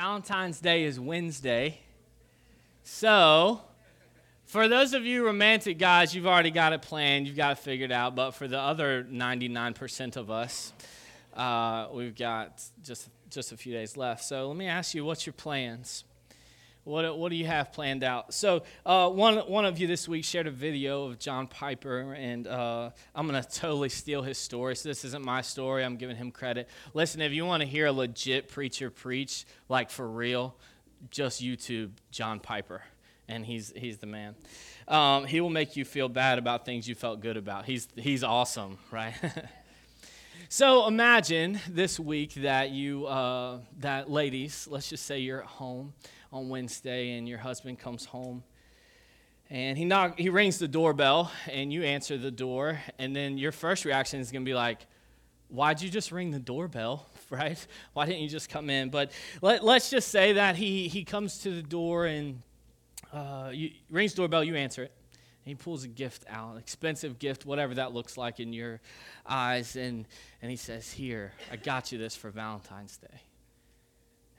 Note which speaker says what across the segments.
Speaker 1: Valentine's Day is Wednesday. So, for those of you romantic guys, you've already got it planned, you've got it figured out. But for the other 99% of us, uh, we've got just, just a few days left. So, let me ask you what's your plans? What, what do you have planned out? So, uh, one, one of you this week shared a video of John Piper, and uh, I'm going to totally steal his story. So, this isn't my story. I'm giving him credit. Listen, if you want to hear a legit preacher preach, like for real, just YouTube John Piper, and he's, he's the man. Um, he will make you feel bad about things you felt good about. He's, he's awesome, right? So imagine this week that you, uh, that ladies, let's just say you're at home on Wednesday and your husband comes home. And he knock, he rings the doorbell and you answer the door and then your first reaction is going to be like why'd you just ring the doorbell? Right? Why didn't you just come in? But let, let's just say that he, he comes to the door and uh, you, rings doorbell you answer it. And he pulls a gift out an expensive gift whatever that looks like in your eyes and, and he says here i got you this for valentine's day.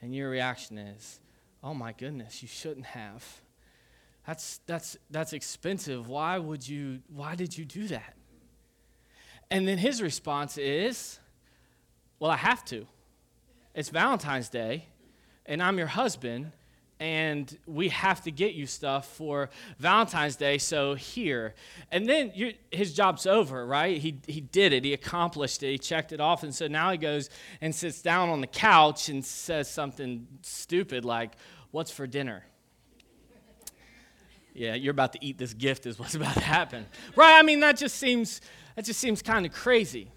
Speaker 1: And your reaction is oh my goodness, you shouldn't have. That's, that's, that's expensive. Why would you, why did you do that? And then his response is, well, I have to. It's Valentine's Day, and I'm your husband, and we have to get you stuff for Valentine's Day, so here. And then his job's over, right? He, he did it, he accomplished it, he checked it off, and so now he goes and sits down on the couch and says something stupid like, What's for dinner? Yeah, you're about to eat this gift, is what's about to happen. Right? I mean, that just seems that just seems kind of crazy.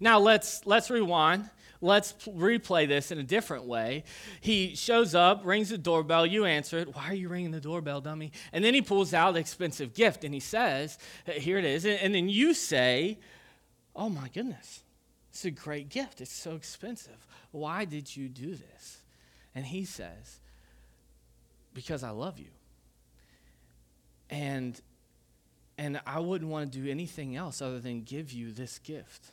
Speaker 1: Now let's let's rewind let's replay this in a different way. He shows up, rings the doorbell, you answer it. Why are you ringing the doorbell, dummy? And then he pulls out an expensive gift and he says, Here it is. And then you say, Oh my goodness, it's a great gift. It's so expensive. Why did you do this? And he says, Because I love you. And and I wouldn't want to do anything else other than give you this gift.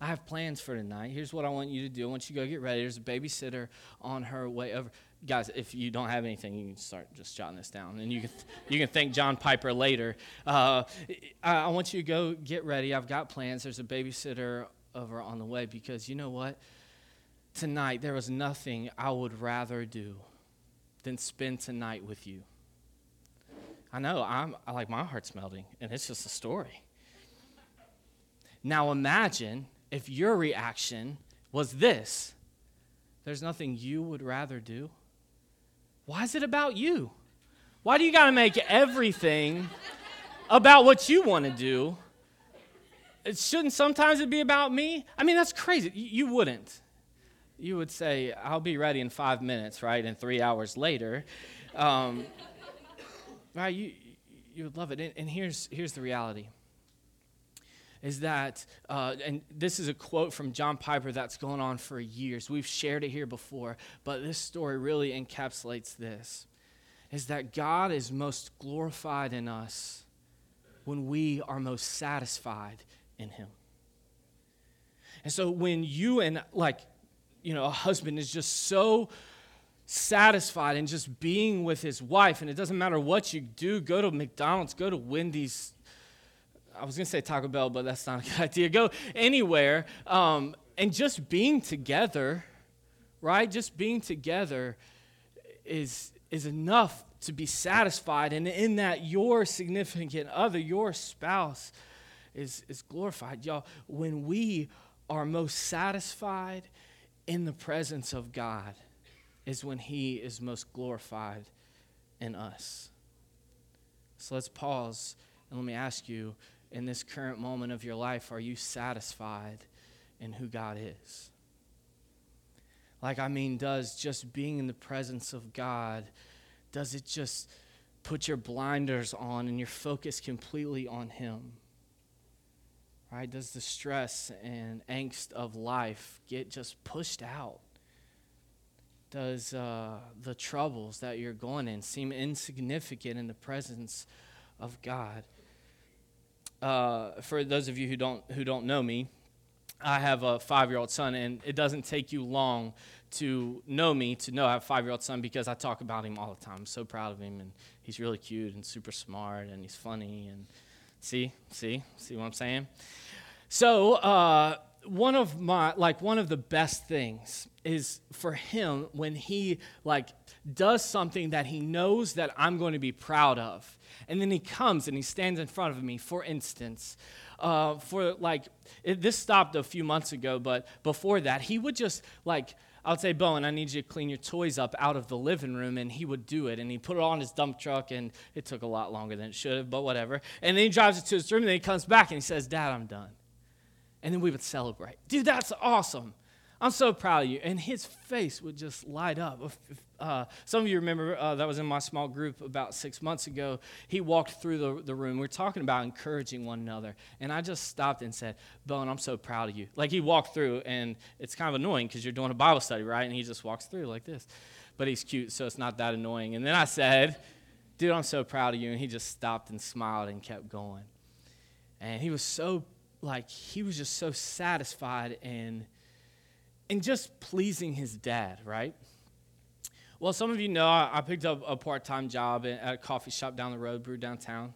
Speaker 1: I have plans for tonight. Here's what I want you to do. I want you to go get ready. There's a babysitter on her way over. Guys, if you don't have anything, you can start just jotting this down, and you can you can thank John Piper later. Uh, I, I want you to go get ready. I've got plans. There's a babysitter over on the way because you know what? Tonight there was nothing I would rather do than spend tonight with you. I know I'm I like my heart's melting, and it's just a story. Now imagine if your reaction was this there's nothing you would rather do? Why is it about you? Why do you got to make everything about what you want to do? It shouldn't sometimes it be about me? I mean, that's crazy. You wouldn't. You would say, I'll be ready in five minutes, right? And three hours later. Um, right? You, you would love it. And, and here's, here's the reality is that, uh, and this is a quote from John Piper that's going on for years. We've shared it here before, but this story really encapsulates this is that God is most glorified in us when we are most satisfied in Him. And so when you and, like, you know, a husband is just so satisfied in just being with his wife, and it doesn't matter what you do, go to McDonald's, go to Wendy's, I was to say Taco Bell, but that's not a good idea. Go anywhere um, and just being together, right? Just being together is, is enough to be satisfied. And in that, your significant other, your spouse, is, is glorified. Y'all, when we are most satisfied in the presence of God, is when He is most glorified in us. So let's pause and let me ask you in this current moment of your life, are you satisfied in who God is? Like, I mean, does just being in the presence of God, does it just put your blinders on and your focus completely on Him? Right? Does the stress and angst of life get just pushed out? Does uh, the troubles that you're going in seem insignificant in the presence of God? Uh, for those of you who don't who don't know me, I have a five year old son, and it doesn't take you long to know me to know I have a five year old son because I talk about him all the time. I'm so proud of him, and he's really cute and super smart, and he's funny. And see, see, see what I'm saying? So, uh, one of my like one of the best things is for him when he like does something that he knows that I'm going to be proud of. And then he comes and he stands in front of me, for instance. Uh, for like, it, this stopped a few months ago, but before that, he would just like, I would say, Bowen, I need you to clean your toys up out of the living room. And he would do it. And he put it on his dump truck, and it took a lot longer than it should have, but whatever. And then he drives it to his room, and then he comes back and he says, Dad, I'm done. And then we would celebrate. Dude, that's awesome. I'm so proud of you. And his face would just light up. Uh, some of you remember uh, that was in my small group about six months ago. He walked through the, the room. We are talking about encouraging one another. And I just stopped and said, Bowen, I'm so proud of you. Like he walked through, and it's kind of annoying because you're doing a Bible study, right? And he just walks through like this. But he's cute, so it's not that annoying. And then I said, Dude, I'm so proud of you. And he just stopped and smiled and kept going. And he was so, like, he was just so satisfied and and just pleasing his dad, right? Well, some of you know I picked up a part time job at a coffee shop down the road, Brew Downtown.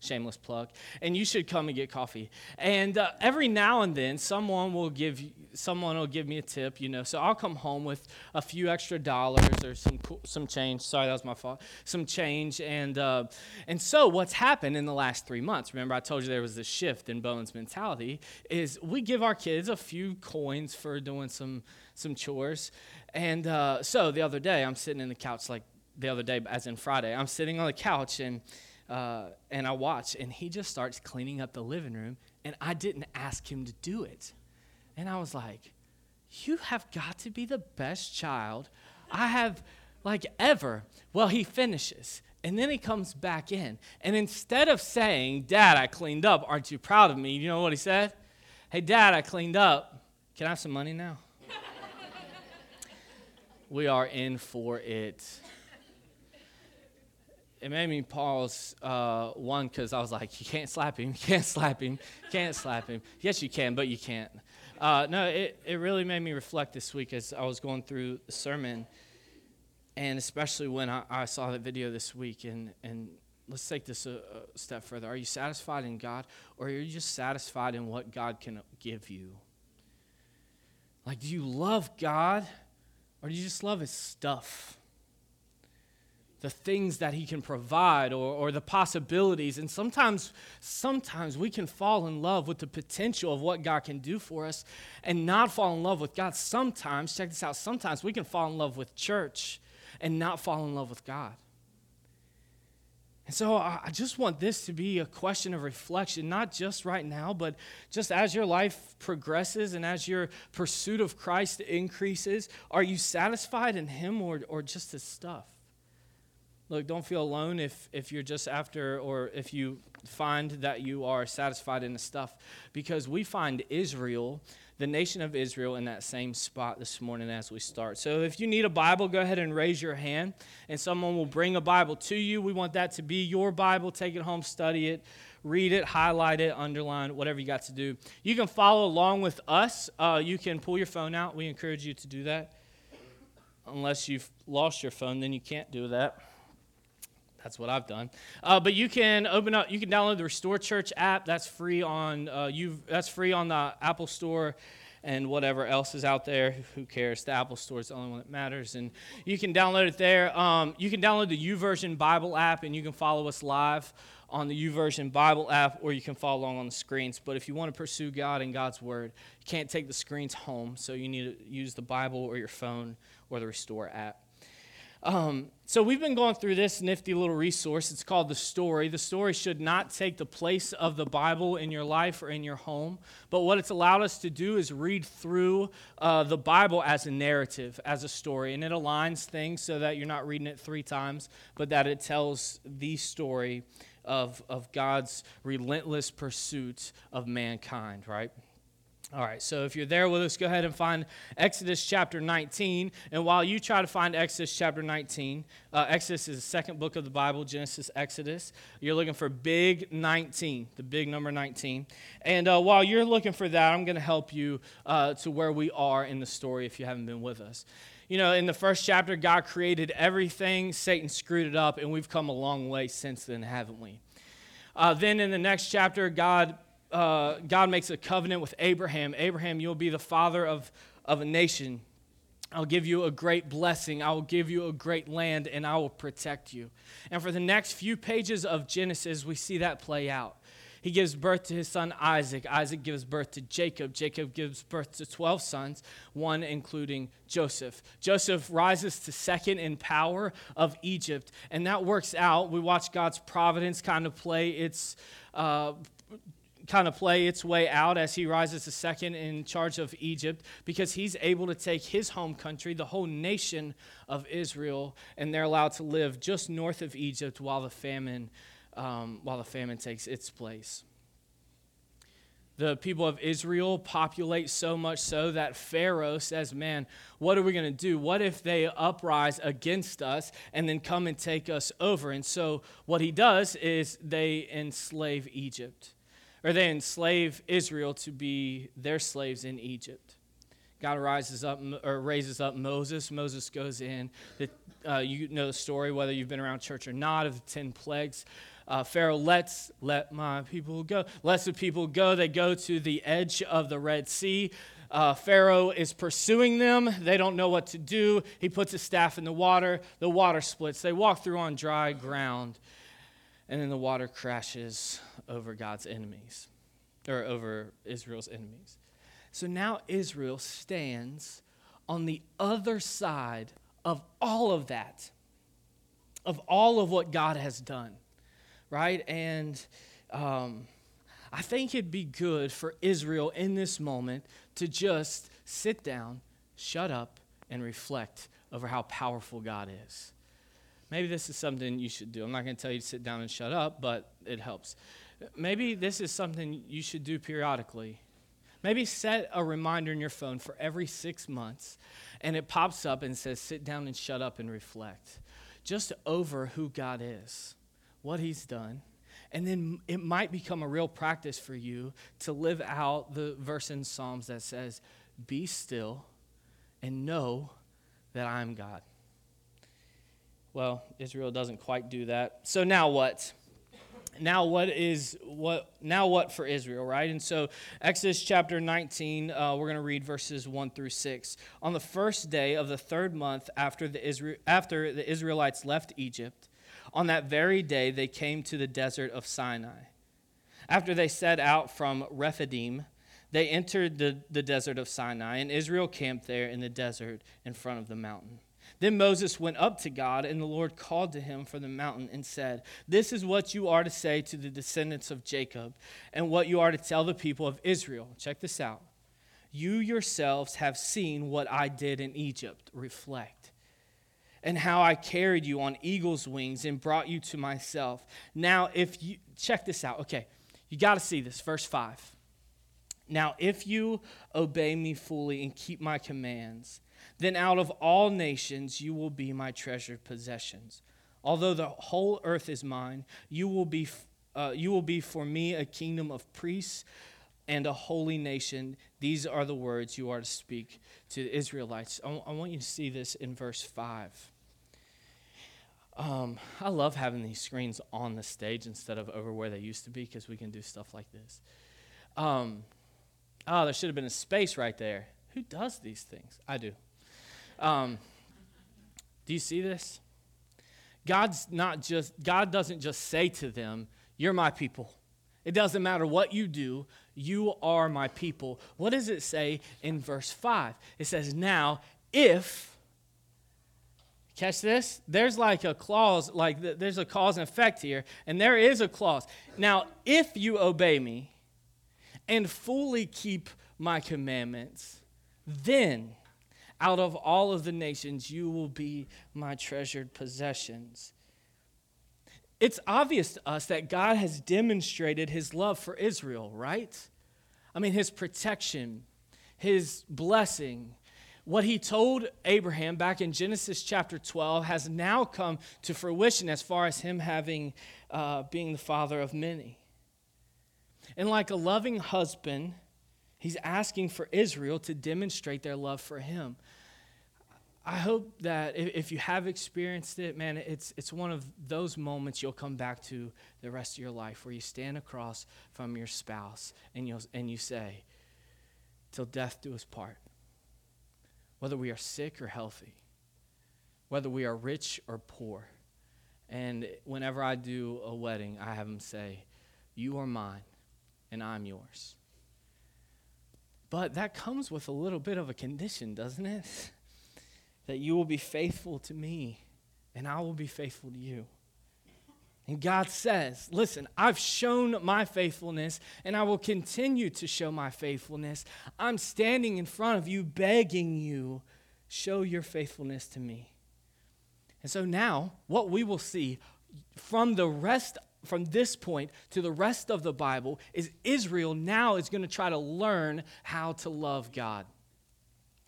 Speaker 1: Shameless plug. And you should come and get coffee. And uh, every now and then, someone will give someone will give me a tip, you know. So I'll come home with a few extra dollars or some some change. Sorry, that was my fault. Some change, and uh, and so what's happened in the last three months? Remember, I told you there was this shift in Bowen's mentality. Is we give our kids a few coins for doing some some chores, and uh, so the other day I'm sitting in the couch like the other day, as in Friday, I'm sitting on the couch and. Uh, and I watch, and he just starts cleaning up the living room, and I didn't ask him to do it. And I was like, You have got to be the best child I have, like, ever. Well, he finishes. And then he comes back in. And instead of saying, Dad, I cleaned up, aren't you proud of me? You know what he said? Hey, Dad, I cleaned up. Can I have some money now? we are in for it. It made me pause, uh, one, because I was like, you can't slap him, you can't slap him, you can't slap him. Yes, you can, but you can't. Uh, no, it, it really made me reflect this week as I was going through the sermon, and especially when I, I saw that video this week. And, and let's take this a, a step further. Are you satisfied in God, or are you just satisfied in what God can give you? Like, do you love God, or do you just love His stuff? The things that he can provide or, or the possibilities and sometimes sometimes we can fall in love with the potential of what god can do for us and not fall in love with god sometimes check this out sometimes we can fall in love with church and not fall in love with god and so I just want this to be a question of reflection, not just right now, but just as your life progresses and as your pursuit of Christ increases. Are you satisfied in Him or, or just His stuff? Look, don't feel alone if, if you're just after or if you find that you are satisfied in the stuff, because we find Israel, the nation of Israel, in that same spot this morning as we start. So if you need a Bible, go ahead and raise your hand, and someone will bring a Bible to you. We want that to be your Bible. Take it home, study it, read it, highlight it, underline whatever you got to do. You can follow along with us. Uh, you can pull your phone out. We encourage you to do that. Unless you've lost your phone, then you can't do that. That's what I've done. Uh, but you can open up. You can download the Restore Church app. That's free on uh, you. That's free on the Apple Store and whatever else is out there. Who cares? The Apple Store is the only one that matters, and you can download it there. Um, you can download the YouVersion Bible app, and you can follow us live on the YouVersion Bible app, or you can follow along on the screens. But if you want to pursue God and God's Word, you can't take the screens home, so you need to use the Bible or your phone or the Restore app. Um, so we've been going through this nifty little resource. It's called The Story. The story should not take the place of the Bible in your life or in your home, but what it's allowed us to do is read through uh, the Bible as a narrative, as a story, and it aligns things so that you're not reading it three times, but that it tells the story of, of God's relentless pursuit of mankind, right? All right, so if you're there with us, go ahead and find Exodus chapter 19. And while you try to find Exodus chapter 19, uh, Exodus is the second book of the Bible, Genesis, Exodus. You're looking for big 19, the big number 19. And uh, while you're looking for that, I'm going to help you uh, to where we are in the story if you haven't been with us. You know, in the first chapter, God created everything, Satan screwed it up, and we've come a long way since then, haven't we? Uh, then in the next chapter, God uh, God makes a covenant with Abraham Abraham, you'll be the father of, of a nation. I'll give you a great blessing. I will give you a great land, and I will protect you. And for the next few pages of Genesis, we see that play out. He gives birth to his son Isaac. Isaac gives birth to Jacob. Jacob gives birth to 12 sons, one including Joseph. Joseph rises to second in power of Egypt, and that works out. We watch God's providence kind of play its uh, kind of play its way out as he rises to second in charge of Egypt because he's able to take his home country, the whole nation of Israel, and they're allowed to live just north of Egypt while the famine, um, while the famine takes its place. The people of Israel populate so much so that Pharaoh says, Man, what are we going to do? What if they uprise against us and then come and take us over? And so, what he does is they enslave Egypt or they enslave Israel to be their slaves in Egypt. God rises up or raises up Moses. Moses goes in. The, uh, you know the story, whether you've been around church or not, of the ten plagues. Uh, Pharaoh lets let my people go. Lets the people go. They go to the edge of the Red Sea. Uh, Pharaoh is pursuing them. They don't know what to do. He puts his staff in the water. The water splits. They walk through on dry ground and then the water crashes over God's enemies, or over Israel's enemies. So now Israel stands on the other side of all of that, of all of what God has done, right? And um, I think it'd be good for Israel in this moment to just sit down, shut up, and reflect over how powerful God is. Maybe this is something you should do. I'm not going to tell you to sit down and shut up, but it helps. Maybe this is something you should do periodically. Maybe set a reminder in your phone for every six months, and it pops up and says, Sit down and shut up and reflect just over who God is, what He's done. And then it might become a real practice for you to live out the verse in Psalms that says, Be still and know that I'm God. Well, Israel doesn't quite do that. So now what? Now what is what? Now what for Israel, right? And so Exodus chapter 19, uh, we're going to read verses 1 through 6. On the first day of the third month after the Israel, after the Israelites left Egypt, on that very day they came to the desert of Sinai. After they set out from Rephidim, they entered the, the desert of Sinai, and Israel camped there in the desert in front of the mountain. Then Moses went up to God, and the Lord called to him from the mountain and said, This is what you are to say to the descendants of Jacob, and what you are to tell the people of Israel. Check this out. You yourselves have seen what I did in Egypt. Reflect. And how I carried you on eagle's wings and brought you to myself. Now, if you, check this out. Okay, you got to see this. Verse 5. Now, if you obey me fully and keep my commands, then out of all nations you will be my treasured possessions. Although the whole earth is mine, you will be, uh, you will be for me a kingdom of priests and a holy nation. These are the words you are to speak to the Israelites. I, I want you to see this in verse 5. Um, I love having these screens on the stage instead of over where they used to be because we can do stuff like this. Um, oh, there should have been a space right there. Who does these things? I do. Um, do you see this? God's not just, God doesn't just say to them, You're my people. It doesn't matter what you do, you are my people. What does it say in verse 5? It says, Now, if, catch this, there's like a clause, like there's a cause and effect here, and there is a clause. Now, if you obey me and fully keep my commandments, then out of all of the nations, you will be my treasured possessions. It's obvious to us that God has demonstrated his love for Israel, right? I mean, his protection, his blessing, what he told Abraham back in Genesis chapter 12 has now come to fruition as far as him having, uh, being the father of many. And like a loving husband, he's asking for Israel to demonstrate their love for him. I hope that if you have experienced it, man, it's, it's one of those moments you'll come back to the rest of your life where you stand across from your spouse and, you and you say, Till death do us part. Whether we are sick or healthy, whether we are rich or poor. And whenever I do a wedding, I have them say, You are mine and I'm yours. But that comes with a little bit of a condition, doesn't it? that you will be faithful to me and I will be faithful to you. And God says, Listen, I've shown my faithfulness and I will continue to show my faithfulness. I'm standing in front of you, begging you, show your faithfulness to me. And so now, what we will see from the rest from this point to the rest of the Bible is Israel now is going to try to learn how to love God.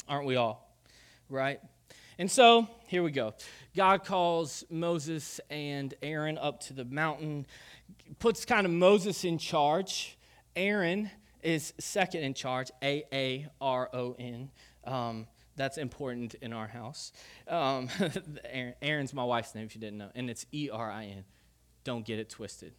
Speaker 1: Aren't we all? Right? And so, here we go. God calls Moses and Aaron up to the mountain, puts kind of Moses in charge. Aaron is second in charge, A A R O N. Um, that's important in our house. Um, Aaron's my wife's name, if you didn't know, and it's E R I N. Don't get it twisted.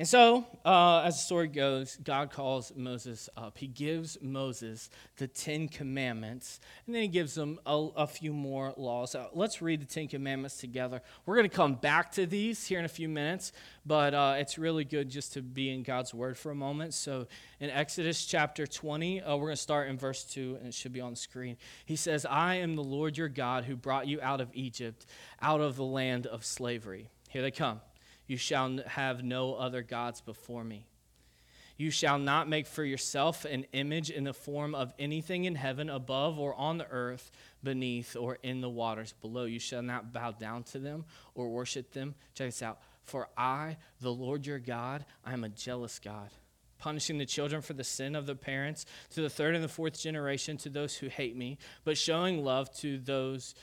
Speaker 1: And so, uh, as the story goes, God calls Moses up. He gives Moses the Ten Commandments, and then he gives him a, a few more laws. Uh, let's read the Ten Commandments together. We're going to come back to these here in a few minutes, but uh, it's really good just to be in God's Word for a moment. So, in Exodus chapter 20, uh, we're going to start in verse 2, and it should be on the screen. He says, I am the Lord your God who brought you out of Egypt, out of the land of slavery. Here they come. You shall have no other gods before me. You shall not make for yourself an image in the form of anything in heaven above or on the earth beneath or in the waters below. You shall not bow down to them or worship them. Check this out. For I, the Lord your God, I am a jealous God, punishing the children for the sin of the parents to the third and the fourth generation to those who hate me, but showing love to those,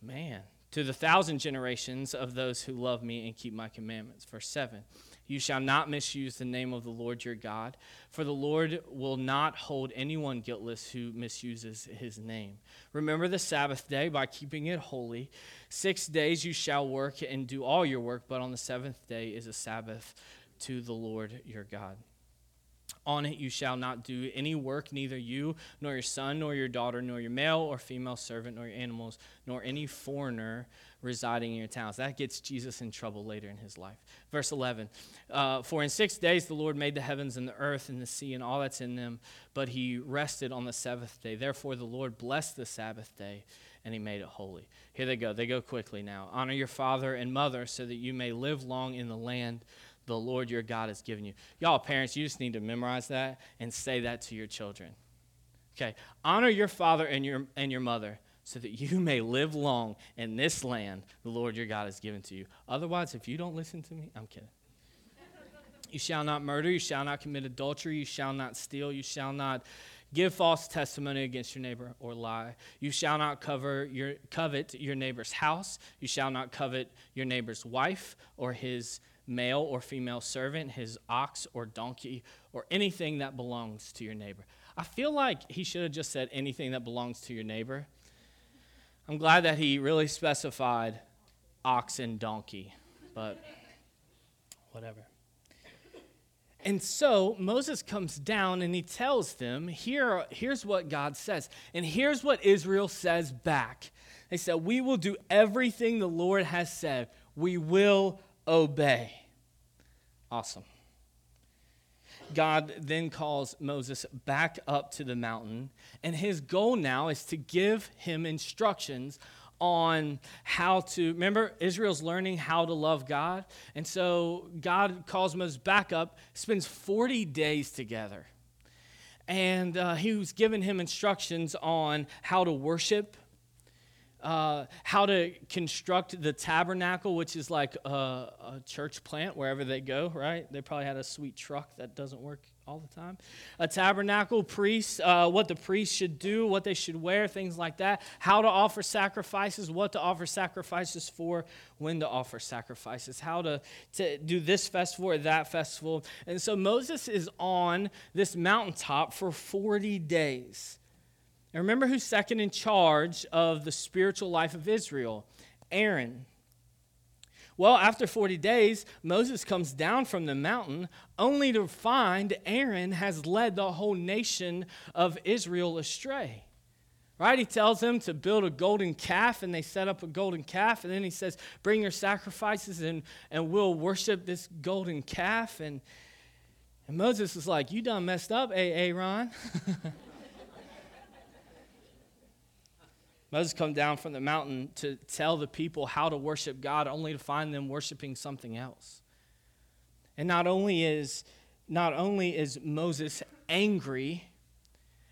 Speaker 1: man, to the thousand generations of those who love me and keep my commandments. Verse 7 You shall not misuse the name of the Lord your God, for the Lord will not hold anyone guiltless who misuses his name. Remember the Sabbath day by keeping it holy. Six days you shall work and do all your work, but on the seventh day is a Sabbath to the Lord your God. On it you shall not do any work, neither you, nor your son, nor your daughter, nor your male or female servant, nor your animals, nor any foreigner residing in your towns. That gets Jesus in trouble later in his life. Verse 11 uh, For in six days the Lord made the heavens and the earth and the sea and all that's in them, but he rested on the seventh day. Therefore the Lord blessed the Sabbath day and he made it holy. Here they go. They go quickly now. Honor your father and mother so that you may live long in the land the Lord your God has given you. Y'all, parents, you just need to memorize that and say that to your children. Okay, honor your father and your, and your mother so that you may live long in this land the Lord your God has given to you. Otherwise, if you don't listen to me, I'm kidding. You shall not murder, you shall not commit adultery, you shall not steal, you shall not give false testimony against your neighbor or lie. You shall not cover your, covet your neighbor's house, you shall not covet your neighbor's wife or his male or female servant, his ox or donkey, or anything that belongs to your neighbor. I feel like he should have just said anything that belongs to your neighbor. I'm glad that he really specified ox and donkey, but whatever. And so Moses comes down and he tells them, Here, here's what God says. And here's what Israel says back. They said, We will do everything the Lord has said. We will obey. Awesome. God then calls Moses back up to the mountain, and his goal now is to give him instructions on how to remember Israel's learning how to love God. And so God calls Moses back up, spends 40 days together. And uh, he was giving him instructions on how to worship uh, how to construct the tabernacle, which is like a, a, church plant wherever they go, right? They probably had a sweet truck that doesn't work all the time. A tabernacle, priest, uh, what the priest should do, what they should wear, things like that. How to offer sacrifices, what to offer sacrifices for, when to offer sacrifices, how to, to do this festival or that festival. And so Moses is on this mountaintop for 40 days. And remember who's second in charge of the spiritual life of Israel? Aaron. Well, after 40 days, Moses comes down from the mountain only to find Aaron has led the whole nation of Israel astray. Right? He tells them to build a golden calf, and they set up a golden calf. And then he says, Bring your sacrifices, and, and we'll worship this golden calf. And, and Moses is like, You done messed up, Aaron. Moses come down from the mountain to tell the people how to worship God, only to find them worshiping something else. And not only is, not only is Moses angry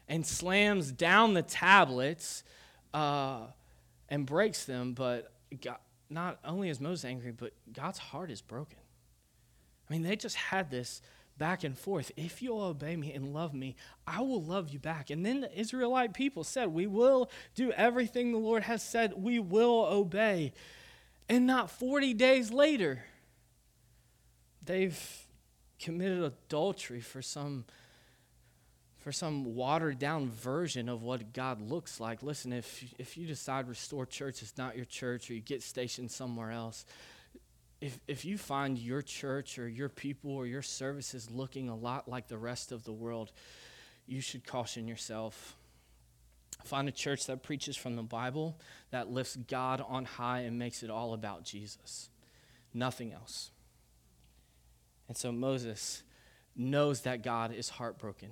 Speaker 1: and slams down the tablets uh, and breaks them, but God, not only is Moses angry, but God's heart is broken. I mean, they just had this back and forth. If you'll obey me and love me, I will love you back. And then the Israelite people said, We will do everything the Lord has said, we will obey. And not 40 days later, they've committed adultery for some for some watered down version of what God looks like. Listen, if if you decide Restore Church is not your church or you get stationed somewhere else, if, if you find your church or your people or your services looking a lot like the rest of the world, you should caution yourself. Find a church that preaches from the Bible, that lifts God on high and makes it all about Jesus. Nothing else. And so Moses knows that God is heartbroken.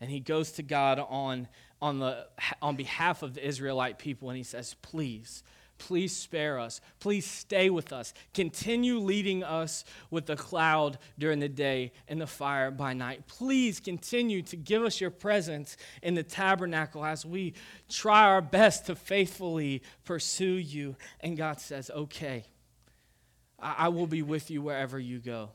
Speaker 1: And he goes to God on, on, the, on behalf of the Israelite people and he says, Please, Please spare us. Please stay with us. Continue leading us with the cloud during the day and the fire by night. Please continue to give us your presence in the tabernacle as we try our best to faithfully pursue you. And God says, Okay, I, will be with you wherever you go.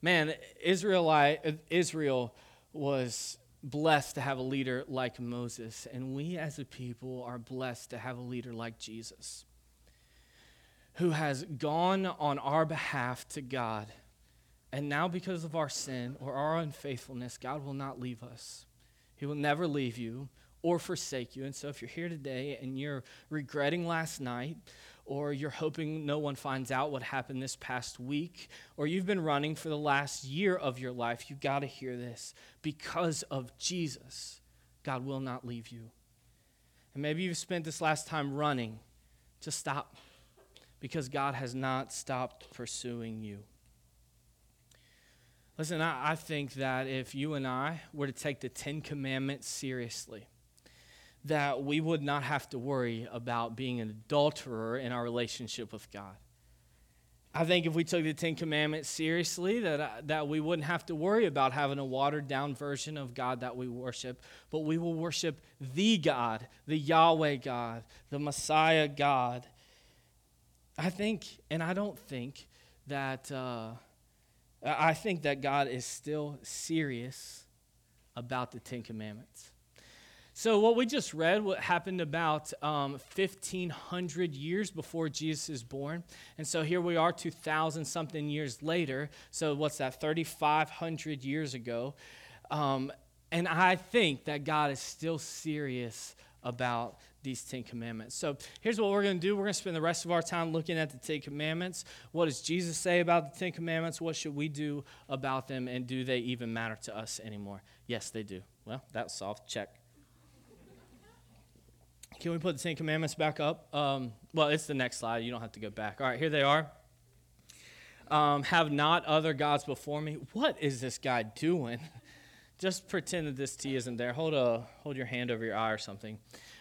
Speaker 1: Man, Israelite, Israel was blessed to have a leader like Moses, and we as a people are blessed to have a leader like Jesus, who has gone on our behalf to God. And now, because of our sin or our unfaithfulness, God will not leave us. He will never leave you or forsake you. And so, if you're here today and you're regretting last night, or you're hoping no one finds out what happened this past week, or you've been running for the last year of your life, you've got to hear this. Because of Jesus, God will not leave you. And maybe you've spent this last time running. Just stop, because God has not stopped pursuing you. Listen, I, I think that if you and I were to take the Ten Commandments seriously, that we would not have to worry about being an adulterer in our relationship with God. I think if we took the Ten Commandments seriously, that, uh, that we wouldn't have to worry about having a watered down version of God that we worship, but we will worship the God, the Yahweh God, the Messiah God. I think, and I don't think that, uh, I think that God is still serious about the Ten Commandments. So, what we just read, what happened about um, 1,500 years before Jesus is born. And so here we are, 2,000 something years later. So, what's that, 3,500 years ago? Um, and I think that God is still serious about these Ten Commandments. So here's what we're going to do. We're going to spend the rest of our time looking at the Ten Commandments. What does Jesus say about the Ten Commandments? What should we do about them? And do they even matter to us anymore? Yes, they do. Well, that's solved. Check. Can we put the Ten Commandments back up? Um, well, it's the next slide. You don't have to go back. All right, here they are. Um, have not other gods before me. What is this guy doing? Just pretend that this T isn't there. Hold a hold your hand over your eye or something.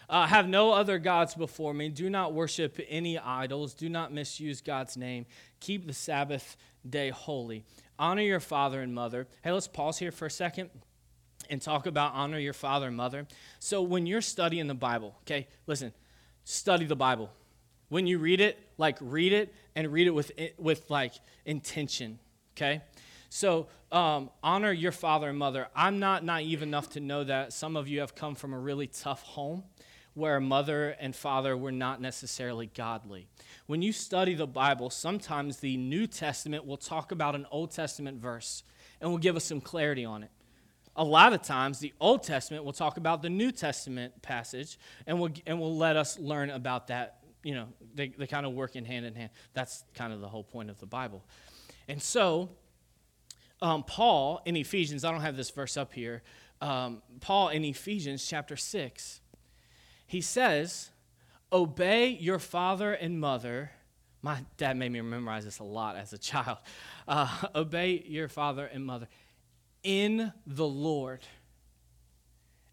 Speaker 1: Uh, have no other gods before me. Do not worship any idols. Do not misuse God's name. Keep the Sabbath day holy. Honor your father and mother. Hey, let's pause here for a second and talk about honor your father and mother. So when you're studying the Bible, okay, listen, study the Bible. When you read it, like read it and read it with with like intention, okay? So um, honor your father and mother. I'm not naive enough to know that some of you have come from a really tough home where mother and father were not necessarily godly. When you study the Bible, sometimes the New Testament will talk about an Old Testament verse and will give us some clarity on it. A lot of times, the Old Testament will talk about the New Testament passage and will, and will let us learn about that. You know, they, they kind of work in hand in hand. That's kind of the whole point of the Bible. And so, um, Paul in Ephesians, I don't have this verse up here. Um, Paul in Ephesians chapter 6, he says, Obey your father and mother. My dad made me memorize this a lot as a child. Uh, obey your father and mother in the Lord.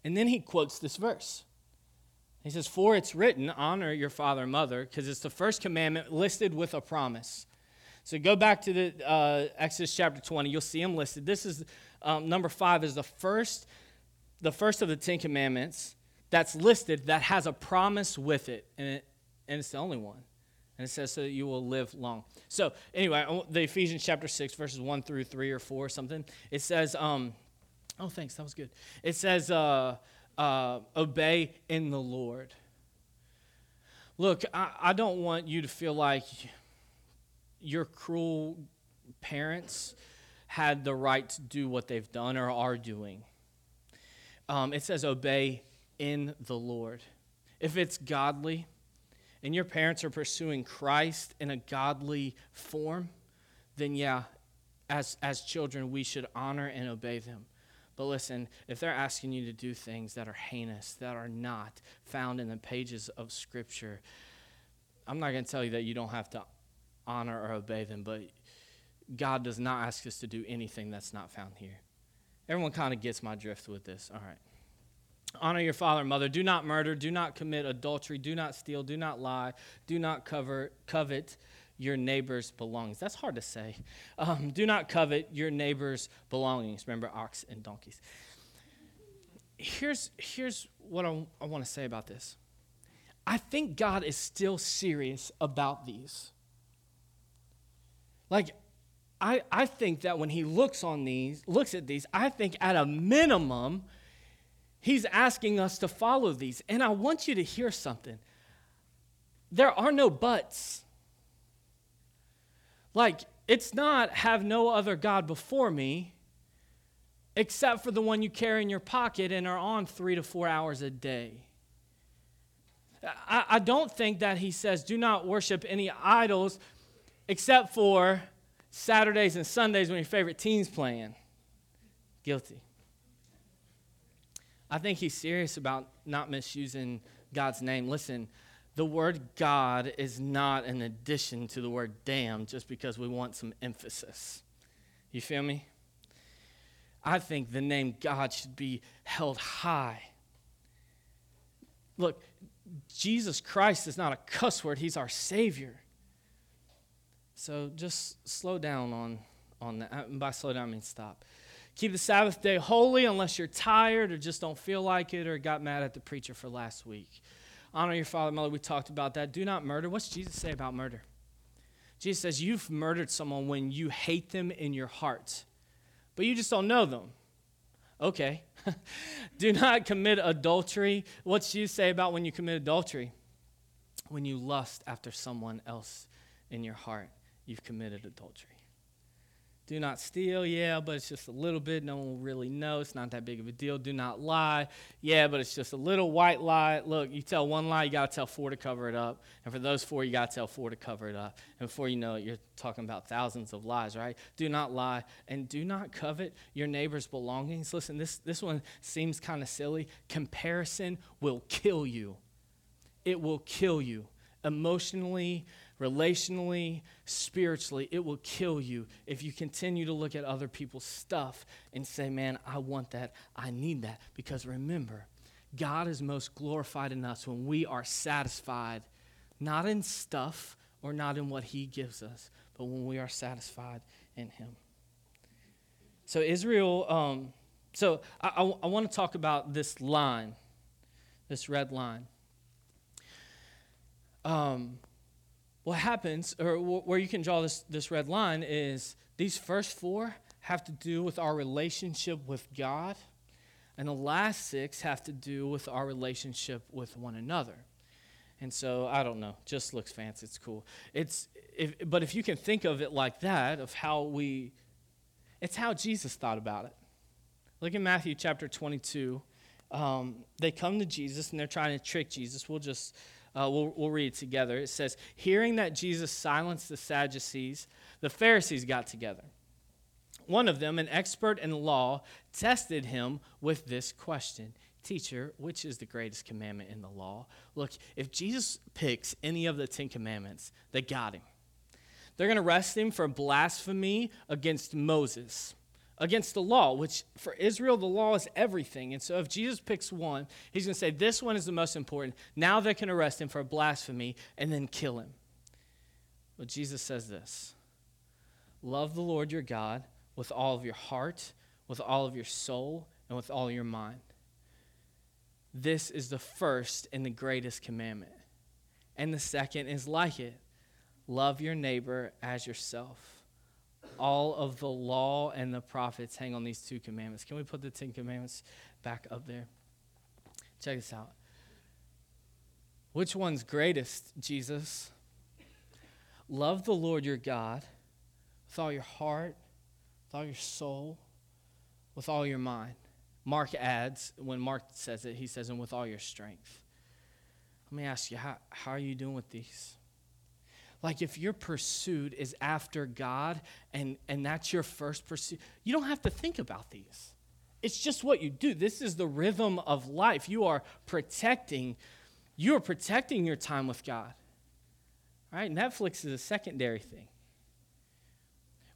Speaker 1: And then he quotes this verse. He says, For it's written, honor your father and mother, because it's the first commandment listed with a promise. So go back to the uh, Exodus chapter 20. You'll see them listed. This is um, number five is the first, the first of the Ten Commandments that's listed that has a promise with it, and, it, and it's the only one. And it says so that you will live long. So anyway, the Ephesians chapter 6, verses 1 through 3 or 4 or something, it says, um, oh, thanks, that was good. It says, uh, uh, obey in the Lord. Look, I, I don't want you to feel like your cruel parents had the right to do what they've done or are doing. Um, it says, obey in the Lord. If it's godly and your parents are pursuing Christ in a godly form, then yeah, as, as children, we should honor and obey them. But listen, if they're asking you to do things that are heinous, that are not found in the pages of Scripture, I'm not going to tell you that you don't have to honor or obey them, but God does not ask us to do anything that's not found here. Everyone kind of gets my drift with this. All right. Honor your father and mother. Do not murder. Do not commit adultery. Do not steal. Do not lie. Do not cover, covet your neighbor's belongings. That's hard to say. Um, do not covet your neighbor's belongings. Remember, ox and donkeys. Here's, here's what I, I want to say about this I think God is still serious about these. Like, I, I think that when he looks on these, looks at these, I think at a minimum, he's asking us to follow these. And I want you to hear something. There are no buts. Like, it's not have no other God before me except for the one you carry in your pocket and are on three to four hours a day. I, I don't think that he says, do not worship any idols except for Saturdays and Sundays when your favorite team's playing. Guilty. I think he's serious about not misusing God's name. Listen, the word God is not an addition to the word damn just because we want some emphasis. You feel me? I think the name God should be held high. Look, Jesus Christ is not a cuss word, he's our Savior. So just slow down on, on that. And by slow down, I mean stop. Keep the Sabbath day holy unless you're tired or just don't feel like it or got mad at the preacher for last week. Honor your father and mother. We talked about that. Do not murder. What's Jesus say about murder? Jesus says, You've murdered someone when you hate them in your heart, but you just don't know them. Okay. Do not commit adultery. What's Jesus say about when you commit adultery? When you lust after someone else in your heart you've committed adultery. Do not steal, yeah, but it's just a little bit. No one will really know. It's not that big of a deal. Do not lie, yeah, but it's just a little white lie. Look, you tell one lie, you got to tell four to cover it up. And for those four, you got to tell four to cover it up. And before you know it, you're talking about thousands of lies, right? Do not lie. And do not covet your neighbor's belongings. Listen, this, this one seems kind of silly. Comparison will kill you, it will kill you emotionally relationally, spiritually, it will kill you if you continue to look at other people's stuff and say, Man, I want that, I need that. Because remember, God is most glorified in us when we are satisfied, not in stuff or not in what He gives us, but when we are satisfied in Him. So, Israel, um, so I, I, I want to talk about this line, this red line. Um, what happens, or where you can draw this, this red line, is these first four have to do with our relationship with God, and the last six have to do with our relationship with one another. And so I don't know, just looks fancy. It's cool. It's if, but if you can think of it like that, of how we, it's how Jesus thought about it. Look at Matthew chapter 22. Um, they come to Jesus and they're trying to trick Jesus. We'll just uh, we'll, we'll read it together. It says, Hearing that Jesus silenced the Sadducees, the Pharisees got together. One of them, an expert in law, tested him with this question Teacher, which is the greatest commandment in the law? Look, if Jesus picks any of the Ten Commandments, they got him. They're going to arrest him for blasphemy against Moses, against the law, which for Israel, the law is everything. And so if Jesus picks one, he's going to say, This one is the most important. Now they can arrest him for blasphemy and then kill him. But Jesus says this Love the Lord your God with all of your heart, with all of your soul, and with all your mind. This is the first and the greatest commandment. And the second is like it love your neighbor as yourself. All of the law and the prophets hang on these two commandments. Can we put the Ten Commandments back up there? Check this out. Which one's greatest, Jesus? Love the Lord your God with all your heart, with all your soul, with all your mind. Mark adds, when Mark says it, he says, and with all your strength. Let me ask you, how, how are you doing with these? Like, if your pursuit is after God and, and that's your first pursuit, you don't have to think about these. It's just what you do. This is the rhythm of life. You are protecting, you are protecting your time with God. All right? Netflix is a secondary thing.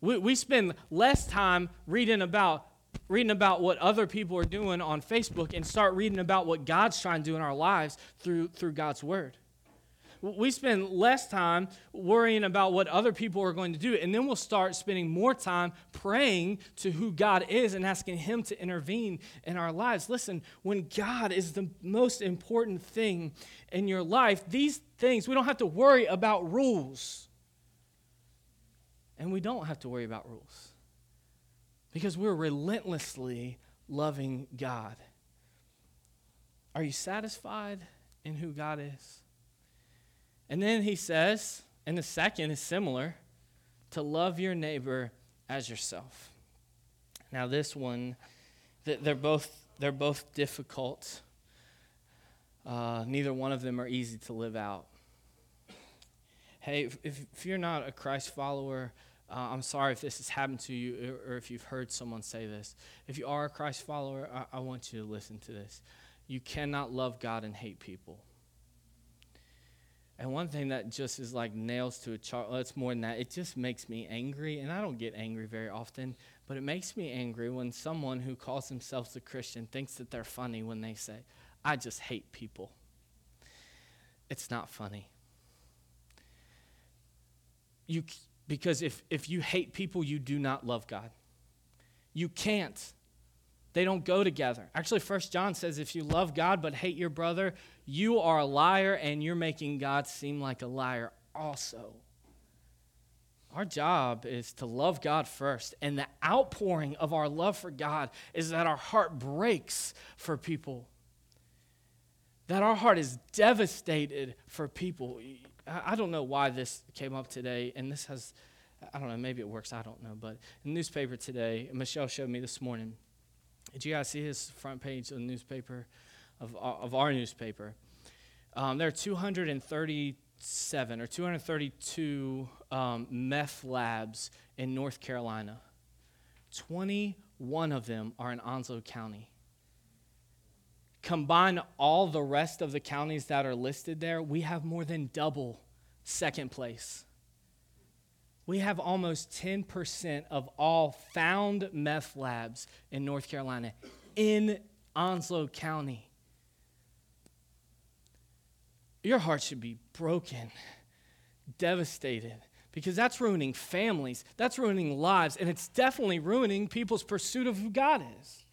Speaker 1: We, we spend less time reading about reading about what other people are doing on Facebook and start reading about what God's trying to do in our lives through, through God's Word. We spend less time worrying about what other people are going to do, and then we'll start spending more time praying to who God is and asking Him to intervene in our lives. Listen, when God is the most important thing in your life, these things, we don't have to worry about rules. And we don't have to worry about rules because we're relentlessly loving God. Are you satisfied in who God is? And then he says, and the second is similar, to love your neighbor as yourself. Now this one, they're both they're both difficult. Uh, neither one of them are easy to live out. Hey, if, if you're not a Christ follower, uh, I'm sorry if this has happened to you or, if you've heard someone say this. If you are a Christ follower, I, I want you to listen to this. You cannot love God and hate people. And one thing that just is like nails to a chart, well, it's more than that. It just makes me angry. And I don't get angry very often, but it makes me angry when someone who calls themselves a Christian thinks that they're funny when they say, I just hate people. It's not funny. You, because if, if you hate people, you do not love God. You can't. They don't go together. Actually, First John says if you love God but hate your brother, you are a liar and you're making God seem like a liar also. Our job is to love God first, and the outpouring of our love for God is that our heart breaks for people. That our heart is devastated for people. I don't know why this came up today, and this has, I don't know, maybe it works, I don't know. But in the newspaper today, Michelle showed me this morning. Did you guys see his front page of the newspaper, of, of our newspaper? Um, there are 237 or 232 um, meth labs in North Carolina. 21 of them are in Onslow County combine all the rest of the counties that are listed there, we have more than double second place. We have almost 10% of all found meth labs in North Carolina in Onslow County. Your heart should be broken, devastated, because that's ruining families, that's ruining lives, and it's definitely ruining people's pursuit of who God is.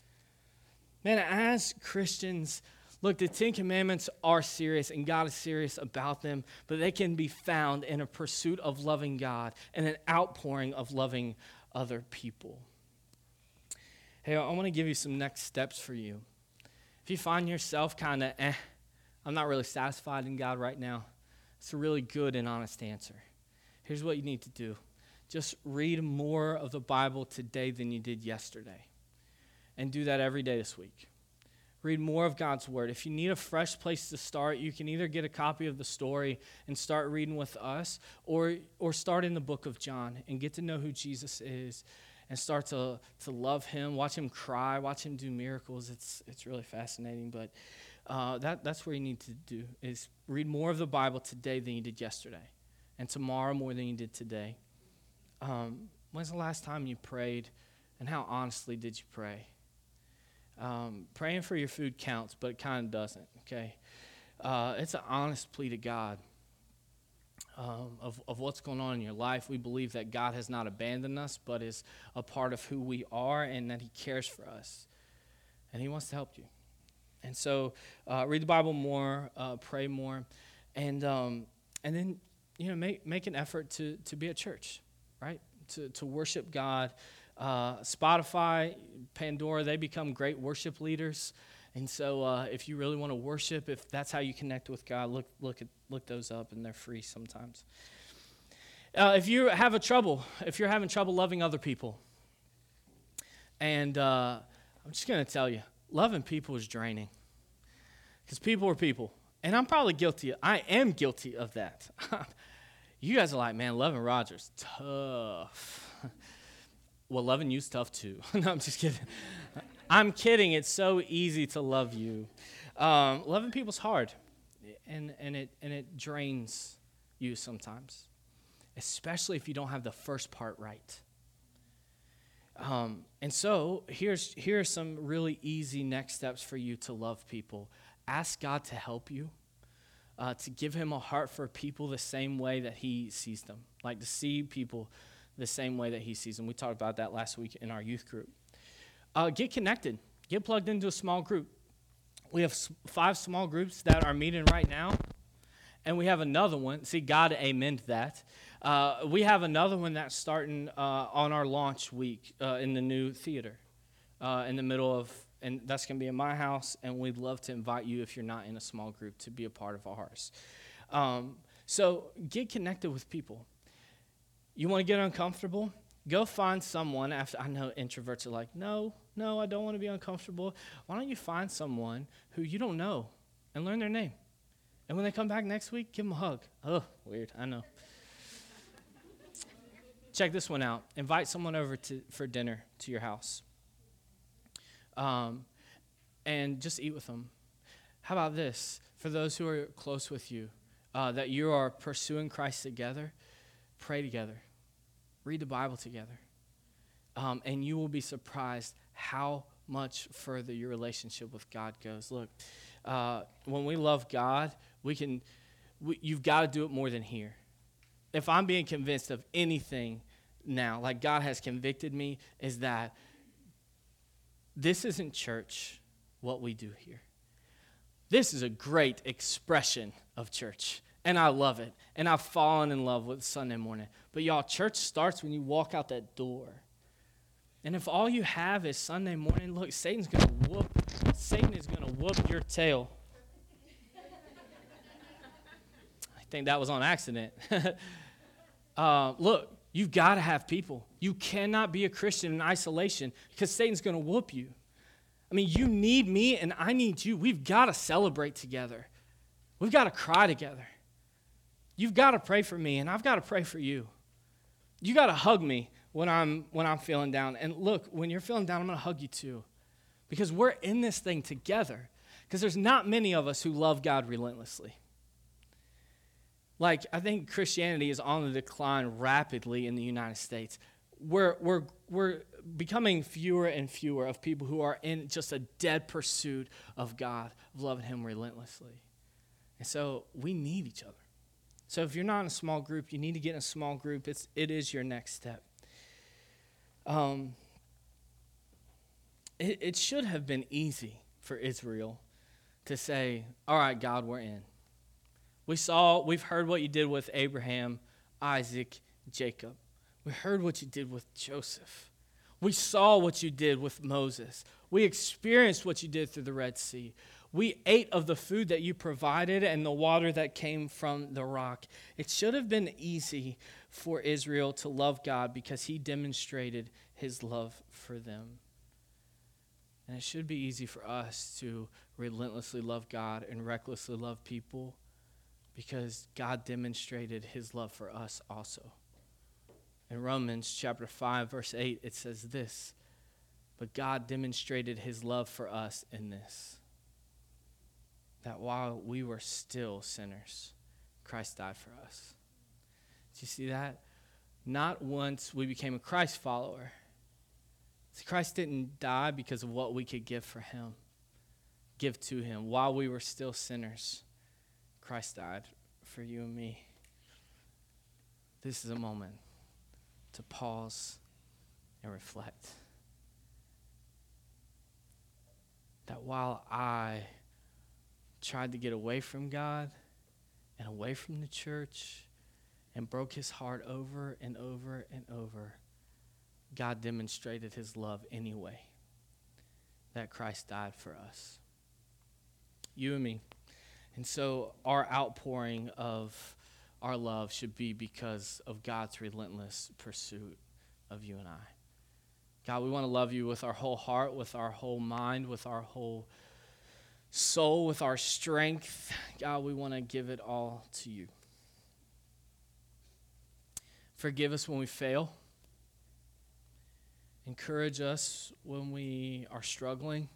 Speaker 1: Man, as Christians, look, the Ten Commandments are serious and God is serious about them, but they can be found in a pursuit of loving God and an outpouring of loving other people. Hey, I want to give you some next steps for you. If you find yourself kind of, eh, I'm not really satisfied in God right now, it's a really good and honest answer. Here's what you need to do just read more of the Bible today than you did yesterday. And do that every day this week. Read more of God's Word. If you need a fresh place to start, you can either get a copy of the story and start reading with us, or, or start in the book of John and get to know who Jesus is and start to, to love him, watch him cry, watch him do miracles. It's, it's really fascinating. But uh, that, that's where you need to do is read more of the Bible today than you did yesterday, and tomorrow more than you did today. Um, when's the last time you prayed, and how honestly did you pray? Um, praying for your food counts, but it kind of doesn't, okay? Uh, it's an honest plea to God um, of, of what's going on in your life. We believe that God has not abandoned us, but is a part of who we are and that He cares for us. And He wants to help you. And so uh, read the Bible more, uh, pray more, and, um, and then you know, make, make an effort to, to be at church, right? To, to worship God. Uh, Spotify, Pandora, they become great worship leaders. And so, uh, if you really want to worship, if that's how you connect with God, look look at look those up, and they're free sometimes. Uh, if you have a trouble, if you're having trouble loving other people, and uh, I'm just to tell you, loving people is draining, because people are people, and I'm probably guilty. I am guilty of that. you guys are like, man, loving Rogers tough. well, loving you's tough too. no, I'm just kidding. I'm kidding. It's so easy to love you. Um, loving people's hard, and, and, it, and it drains you sometimes, especially if you don't have the first part right. Um, and so here's, here are some really easy next steps for you to love people. Ask God to help you, uh, to give Him a heart for people the same way that He sees them, like to see people the same way that He sees them. We talked about that last week in our youth group. Uh, get connected, get plugged into a small group. We have five small groups that are meeting right now, and we have another one. See, God amen that. Uh, we have another one that's starting uh, on our launch week uh, in the new theater uh, in the middle of, and that's going to be in my house, and we'd love to invite you if you're not in a small group to be a part of ours. Um, so get connected with people. You want to get uncomfortable? Go find someone after I know introverts are like, no, no, I don't want to be uncomfortable. Why don't you find someone who you don't know and learn their name? And when they come back next week, give them a hug. Oh, weird, I know. Check this one out. Invite someone over to, for dinner to your house. Um, and just eat with them. How about this? For those who are close with you, uh, that you are pursuing Christ together, pray together read the Bible together. Um, and you will be surprised how much further your relationship with God goes. Look, uh, when we love God, we can, we, you've got to do it more than here. If I'm being convinced of anything now, like God has convicted me, is that this isn't church, what we do here. This is a great expression of church and I love it. And I've fallen in love with Sunday morning. But y'all, church starts when you walk out that door. And if all you have is Sunday morning, look, Satan's going to whoop. Satan is going to whoop your tail. I think that was on accident. uh, look, you've got to have people. You cannot be a Christian in isolation because Satan's going to whoop you. I mean, you need me and I need you. We've got to celebrate together. We've got to cry together. You've got to pray for me, and I've got to pray for you. You got to hug me when I'm when I'm feeling down. And look, when you're feeling down, I'm going to hug you too. Because we're in this thing together. Because there's not many of us who love God relentlessly. Like, I think Christianity is on the decline rapidly in the United States. We're, we're, we're becoming fewer and fewer of people who are in just a dead pursuit of God, of loving Him relentlessly. And so we need each other. So if you're not in a small group, you need to get in a small group. It's, it is your next step. Um, it, it should have been easy for Israel to say, All right, God, we're in. We saw, we've heard what you did with Abraham, Isaac, Jacob. We heard what you did with Joseph. We saw what you did with Moses. We experienced what you did through the Red Sea. We ate of the food that you provided and the water that came from the rock. It should have been easy for Israel to love God because he demonstrated his love for them. And it should be easy for us to relentlessly love God and recklessly love people because God demonstrated his love for us also. In Romans chapter 5 verse 8 it says this, but God demonstrated his love for us in this that while we were still sinners, Christ died for us. Do you see that? Not once we became a Christ follower. See, Christ didn't die because of what we could give for him, give to him. While we were still sinners, Christ died for you and me. This is a moment to pause and reflect. That while I tried to get away from God and away from the church and broke his heart over and over and over, God demonstrated his love anyway. That Christ died for us. You and me. And so our outpouring of our love should be because of God's relentless pursuit of you and I. God, we want to love you with our whole heart, with our whole mind, with our whole soul, with our strength. God, we want to give it all to you. Forgive us when we fail. Encourage us when we are struggling.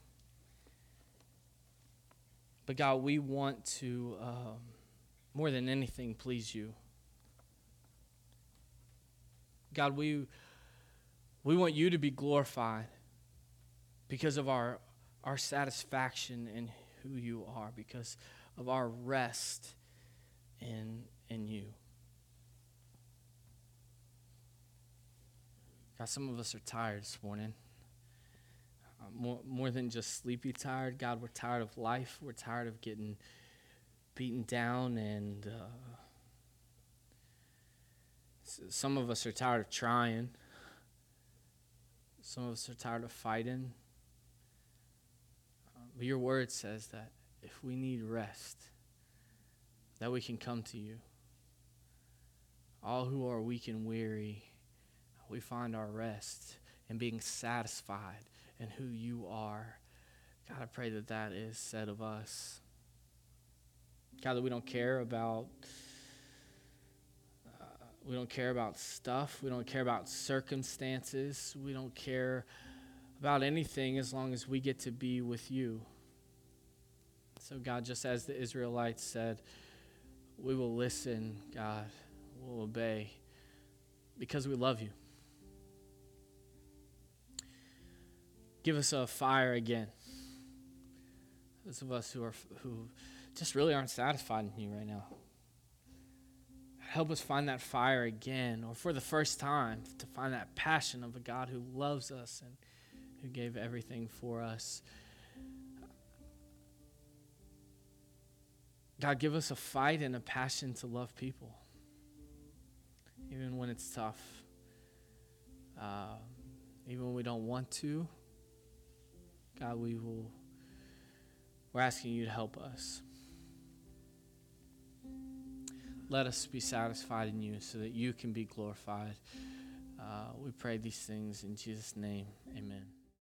Speaker 1: But God, we want to, um, more than anything, please you. God, we, we want you to be glorified because of our, our satisfaction in who you are, because of our rest in, in you. God, some of us are tired this morning. Uh, more, more than just sleepy tired. God, we're tired of life. We're tired of getting beaten down. And uh, some of us are tired of trying. Some of us are tired of fighting. But your word says that if we need rest, that we can come to you. All who are weak and weary, we find our rest in being satisfied in who you are. God, I pray that that is said of us. God, that we don't care about. Uh, we don't care about stuff. We don't care about circumstances. We don't care about anything as long as we get to be with you. So, God, just as the Israelites said, we will listen, God, we'll obey because we love you. Give us a fire again. Those of us who are who just really aren't satisfied in you right now. Help us find that fire again, or for the first time, to find that passion of a God who loves us and who gave everything for us. God, give us a fight and a passion to love people, even when it's tough, uh, even when we don't want to. God, we will. We're asking you to help us. Let us be satisfied in you so that you can be glorified. Uh, we pray these things in Jesus' name. Amen.